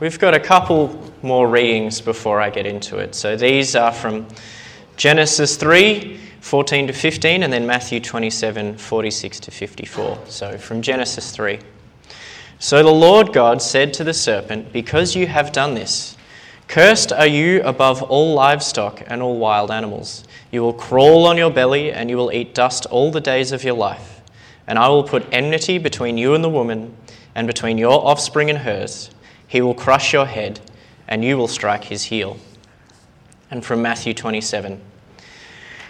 we've got a couple more readings before I get into it. So these are from Genesis 3 14 to 15, and then Matthew 27 46 to 54. So from Genesis 3. So the Lord God said to the serpent, Because you have done this, cursed are you above all livestock and all wild animals. You will crawl on your belly, and you will eat dust all the days of your life. And I will put enmity between you and the woman, and between your offspring and hers. He will crush your head, and you will strike his heel. And from Matthew 27.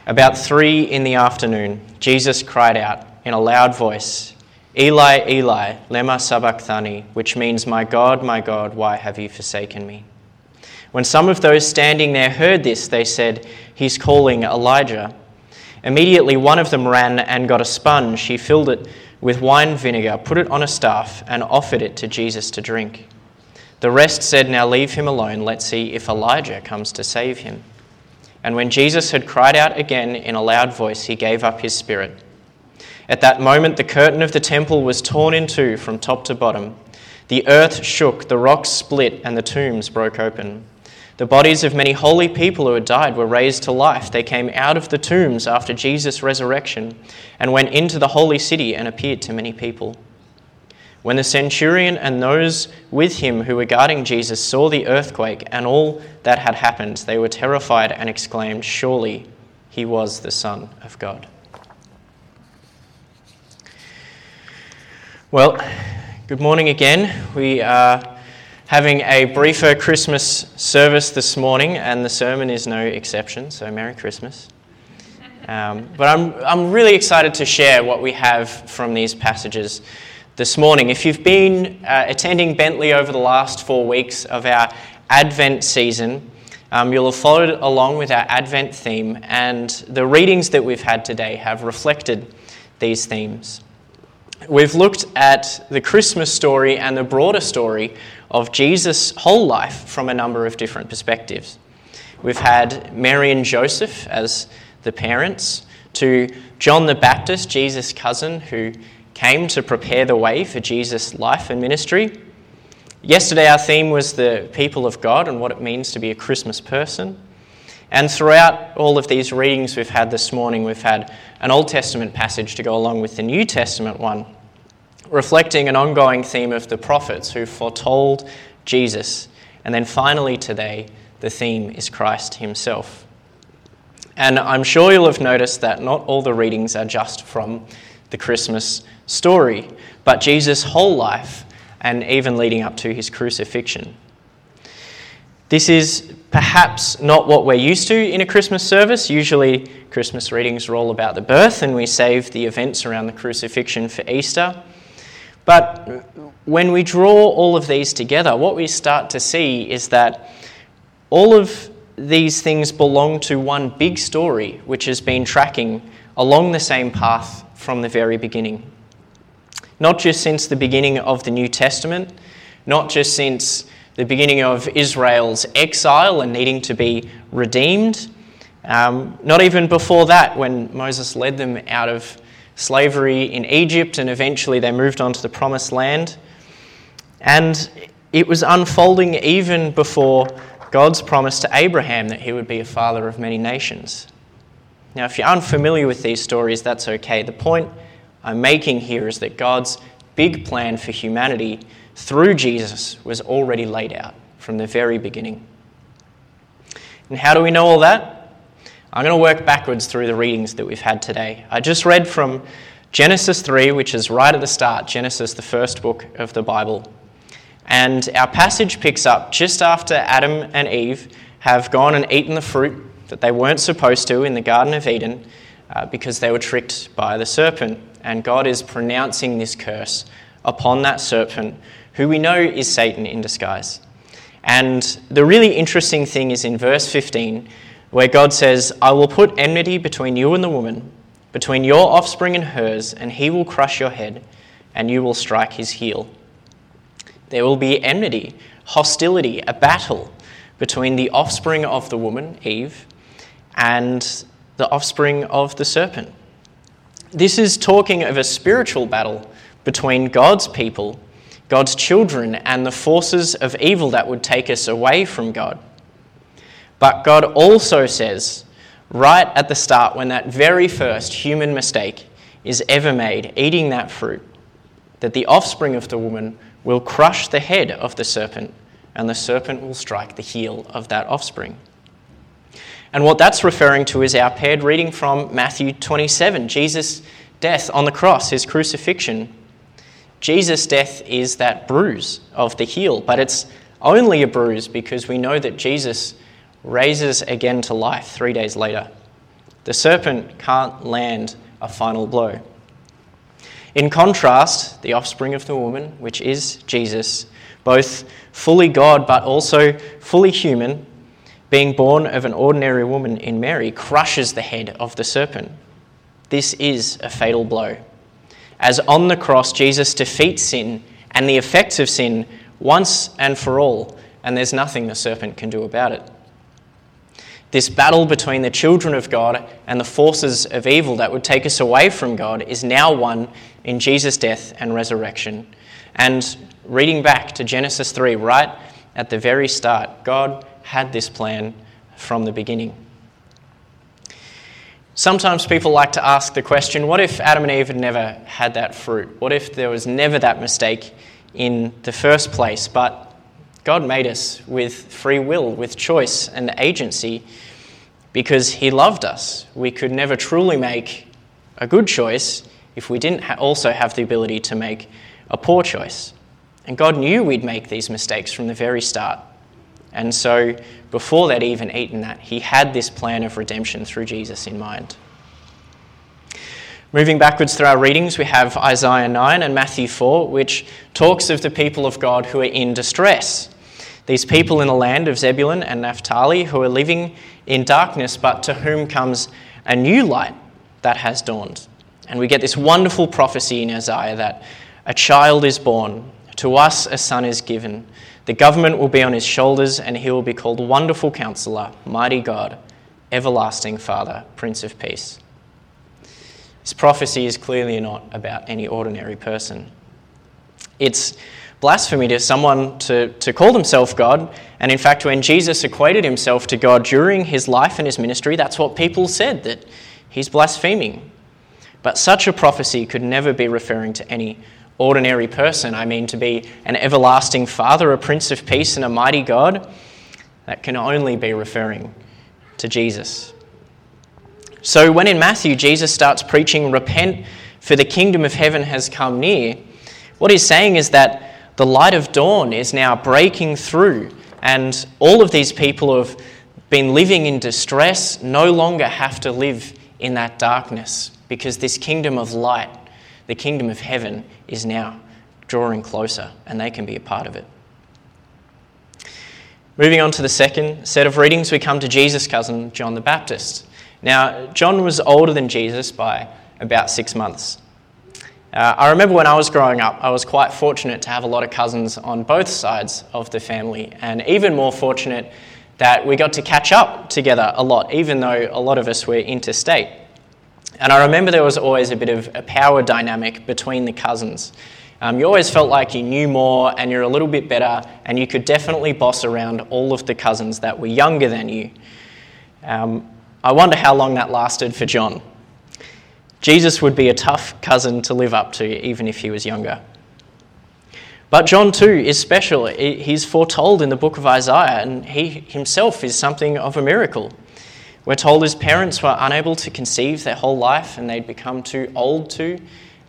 About three in the afternoon, Jesus cried out in a loud voice, Eli, Eli, lema sabachthani, which means, My God, my God, why have you forsaken me? When some of those standing there heard this, they said, He's calling Elijah. Immediately, one of them ran and got a sponge. He filled it with wine vinegar, put it on a staff, and offered it to Jesus to drink. The rest said, Now leave him alone. Let's see if Elijah comes to save him. And when Jesus had cried out again in a loud voice, he gave up his spirit. At that moment, the curtain of the temple was torn in two from top to bottom. The earth shook, the rocks split, and the tombs broke open. The bodies of many holy people who had died were raised to life. They came out of the tombs after Jesus' resurrection and went into the holy city and appeared to many people. When the centurion and those with him who were guarding Jesus saw the earthquake and all that had happened, they were terrified and exclaimed, Surely he was the Son of God. Well, good morning again. We are having a briefer Christmas service this morning, and the sermon is no exception, so Merry Christmas. Um, but I'm, I'm really excited to share what we have from these passages this morning. If you've been uh, attending Bentley over the last four weeks of our Advent season, um, you'll have followed along with our Advent theme, and the readings that we've had today have reflected these themes. We've looked at the Christmas story and the broader story of Jesus' whole life from a number of different perspectives. We've had Mary and Joseph as the parents, to John the Baptist, Jesus' cousin, who came to prepare the way for Jesus' life and ministry. Yesterday, our theme was the people of God and what it means to be a Christmas person. And throughout all of these readings we've had this morning, we've had an Old Testament passage to go along with the New Testament one reflecting an ongoing theme of the prophets who foretold Jesus. And then finally, today, the theme is Christ Himself. And I'm sure you'll have noticed that not all the readings are just from the Christmas story, but Jesus' whole life and even leading up to his crucifixion. This is perhaps not what we're used to in a Christmas service. Usually, Christmas readings are all about the birth, and we save the events around the crucifixion for Easter. But when we draw all of these together, what we start to see is that all of these things belong to one big story which has been tracking along the same path from the very beginning. Not just since the beginning of the New Testament, not just since the beginning of Israel's exile and needing to be redeemed, um, not even before that, when Moses led them out of slavery in Egypt, and eventually they moved on to the promised land. And it was unfolding even before God's promise to Abraham that he would be a father of many nations. Now, if you're unfamiliar with these stories, that's okay. The point I'm making here is that God's big plan for humanity through Jesus was already laid out from the very beginning. And how do we know all that? I'm going to work backwards through the readings that we've had today. I just read from Genesis 3, which is right at the start, Genesis, the first book of the Bible. And our passage picks up just after Adam and Eve have gone and eaten the fruit that they weren't supposed to in the Garden of Eden uh, because they were tricked by the serpent. And God is pronouncing this curse upon that serpent, who we know is Satan in disguise. And the really interesting thing is in verse 15, where God says, I will put enmity between you and the woman, between your offspring and hers, and he will crush your head, and you will strike his heel. There will be enmity, hostility, a battle between the offspring of the woman, Eve, and the offspring of the serpent. This is talking of a spiritual battle between God's people God's children and the forces of evil that would take us away from God. But God also says, right at the start, when that very first human mistake is ever made, eating that fruit, that the offspring of the woman will crush the head of the serpent, and the serpent will strike the heel of that offspring. And what that's referring to is our paired reading from Matthew 27, Jesus' death on the cross, his crucifixion. Jesus' death is that bruise of the heel, but it's only a bruise because we know that Jesus raises again to life three days later. The serpent can't land a final blow. In contrast, the offspring of the woman, which is Jesus, both fully God but also fully human, being born of an ordinary woman in Mary, crushes the head of the serpent. This is a fatal blow. As on the cross, Jesus defeats sin and the effects of sin once and for all, and there's nothing the serpent can do about it. This battle between the children of God and the forces of evil that would take us away from God is now won in Jesus' death and resurrection. And reading back to Genesis 3, right at the very start, God had this plan from the beginning. Sometimes people like to ask the question what if Adam and Eve had never had that fruit? What if there was never that mistake in the first place? But God made us with free will, with choice and agency because He loved us. We could never truly make a good choice if we didn't also have the ability to make a poor choice. And God knew we'd make these mistakes from the very start. And so, before they'd even eaten that, He had this plan of redemption through Jesus in mind. Moving backwards through our readings, we have Isaiah 9 and Matthew 4, which talks of the people of God who are in distress. These people in the land of Zebulun and Naphtali who are living in darkness, but to whom comes a new light that has dawned. And we get this wonderful prophecy in Isaiah that a child is born, to us a son is given. The government will be on his shoulders, and he will be called Wonderful Counselor, Mighty God, Everlasting Father, Prince of Peace. This prophecy is clearly not about any ordinary person. It's blasphemy to someone to, to call themselves God. And in fact, when Jesus equated himself to God during his life and his ministry, that's what people said, that he's blaspheming. But such a prophecy could never be referring to any ordinary person. I mean, to be an everlasting Father, a Prince of Peace, and a mighty God, that can only be referring to Jesus. So when in Matthew Jesus starts preaching, Repent, for the kingdom of heaven has come near, what he's saying is that the light of dawn is now breaking through, and all of these people who have been living in distress no longer have to live in that darkness because this kingdom of light, the kingdom of heaven, is now drawing closer and they can be a part of it. Moving on to the second set of readings, we come to Jesus' cousin, John the Baptist. Now, John was older than Jesus by about six months. Uh, I remember when I was growing up, I was quite fortunate to have a lot of cousins on both sides of the family, and even more fortunate that we got to catch up together a lot, even though a lot of us were interstate. And I remember there was always a bit of a power dynamic between the cousins. Um, you always felt like you knew more and you're a little bit better, and you could definitely boss around all of the cousins that were younger than you. Um, I wonder how long that lasted for John. Jesus would be a tough cousin to live up to, even if he was younger. But John, too, is special. He's foretold in the book of Isaiah, and he himself is something of a miracle. We're told his parents were unable to conceive their whole life, and they'd become too old to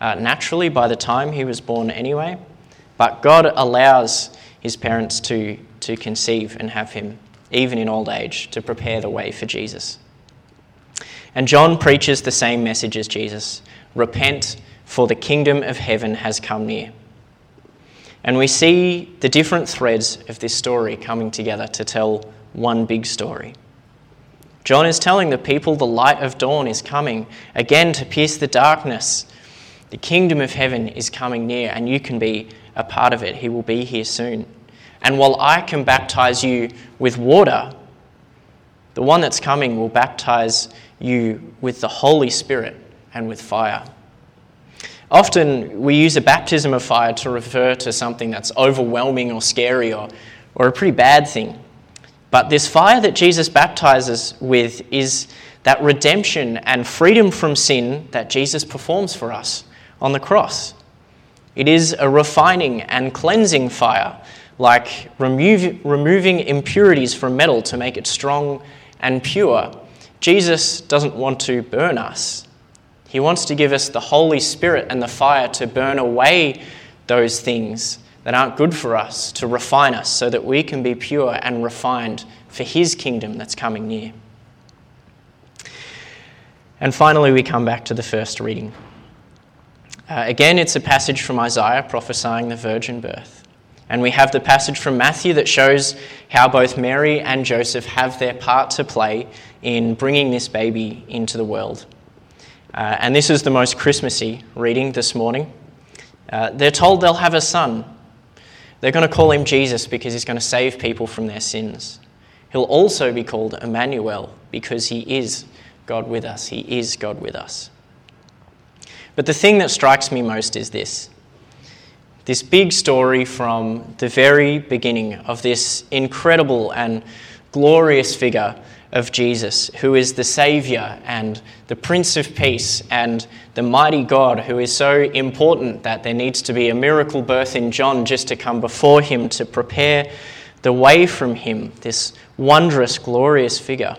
uh, naturally by the time he was born anyway. But God allows his parents to, to conceive and have him, even in old age, to prepare the way for Jesus. And John preaches the same message as Jesus Repent, for the kingdom of heaven has come near. And we see the different threads of this story coming together to tell one big story. John is telling the people the light of dawn is coming again to pierce the darkness. The kingdom of heaven is coming near, and you can be a part of it. He will be here soon. And while I can baptize you with water, the one that's coming will baptize you with the Holy Spirit and with fire. Often we use a baptism of fire to refer to something that's overwhelming or scary or, or a pretty bad thing. But this fire that Jesus baptizes with is that redemption and freedom from sin that Jesus performs for us on the cross. It is a refining and cleansing fire, like remove, removing impurities from metal to make it strong and pure. Jesus doesn't want to burn us, He wants to give us the Holy Spirit and the fire to burn away those things that aren't good for us, to refine us so that we can be pure and refined for His kingdom that's coming near. And finally, we come back to the first reading. Uh, again, it's a passage from Isaiah prophesying the virgin birth. And we have the passage from Matthew that shows how both Mary and Joseph have their part to play in bringing this baby into the world. Uh, and this is the most Christmassy reading this morning. Uh, they're told they'll have a son. They're going to call him Jesus because he's going to save people from their sins. He'll also be called Emmanuel because he is God with us. He is God with us. But the thing that strikes me most is this this big story from the very beginning of this incredible and glorious figure of Jesus, who is the Saviour and the Prince of Peace and the mighty God, who is so important that there needs to be a miracle birth in John just to come before him to prepare the way from him, this wondrous, glorious figure.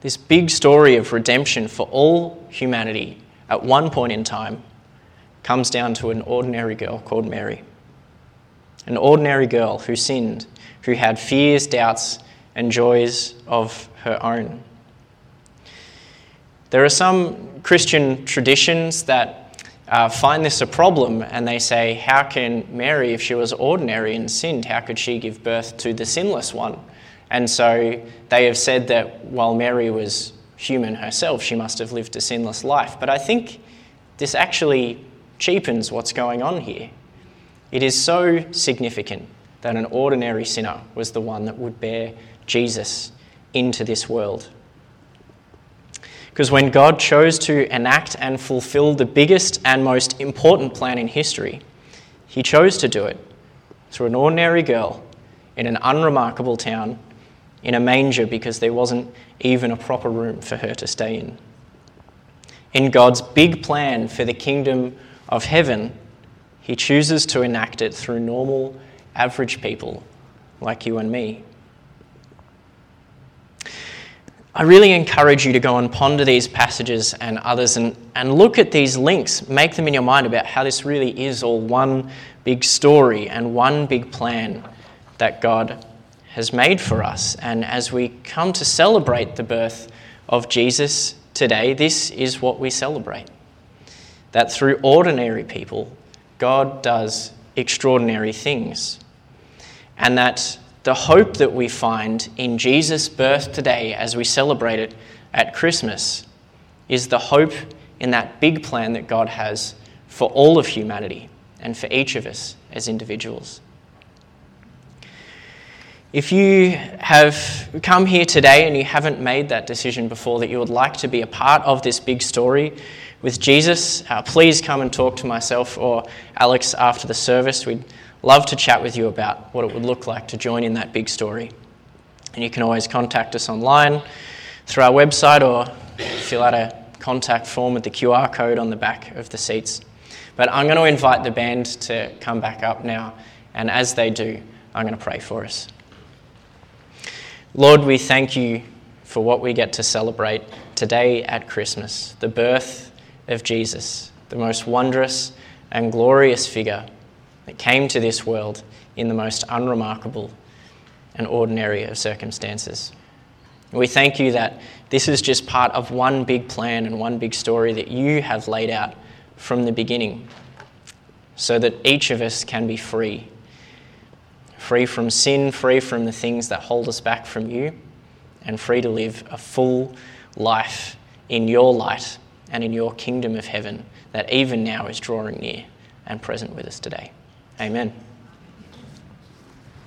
This big story of redemption for all humanity at one point in time comes down to an ordinary girl called Mary. An ordinary girl who sinned, who had fears, doubts, and joys of her own. There are some Christian traditions that uh, find this a problem and they say, How can Mary, if she was ordinary and sinned, how could she give birth to the sinless one? And so they have said that while Mary was human herself, she must have lived a sinless life. But I think this actually cheapens what's going on here. It is so significant that an ordinary sinner was the one that would bear Jesus into this world. Because when God chose to enact and fulfill the biggest and most important plan in history, He chose to do it through an ordinary girl in an unremarkable town in a manger because there wasn't even a proper room for her to stay in. In God's big plan for the kingdom of heaven, He chooses to enact it through normal, average people like you and me. I really encourage you to go and ponder these passages and others and, and look at these links. Make them in your mind about how this really is all one big story and one big plan that God has made for us. And as we come to celebrate the birth of Jesus today, this is what we celebrate that through ordinary people, God does extraordinary things. And that the hope that we find in Jesus' birth today as we celebrate it at Christmas is the hope in that big plan that God has for all of humanity and for each of us as individuals. If you have come here today and you haven't made that decision before that you would like to be a part of this big story with Jesus, uh, please come and talk to myself or Alex after the service. We'd love to chat with you about what it would look like to join in that big story. And you can always contact us online through our website or fill out a contact form with the QR code on the back of the seats. But I'm going to invite the band to come back up now, and as they do, I'm going to pray for us. Lord, we thank you for what we get to celebrate today at Christmas the birth of Jesus, the most wondrous and glorious figure that came to this world in the most unremarkable and ordinary of circumstances. We thank you that this is just part of one big plan and one big story that you have laid out from the beginning so that each of us can be free free from sin, free from the things that hold us back from you, and free to live a full life in your light and in your kingdom of heaven that even now is drawing near and present with us today. Amen.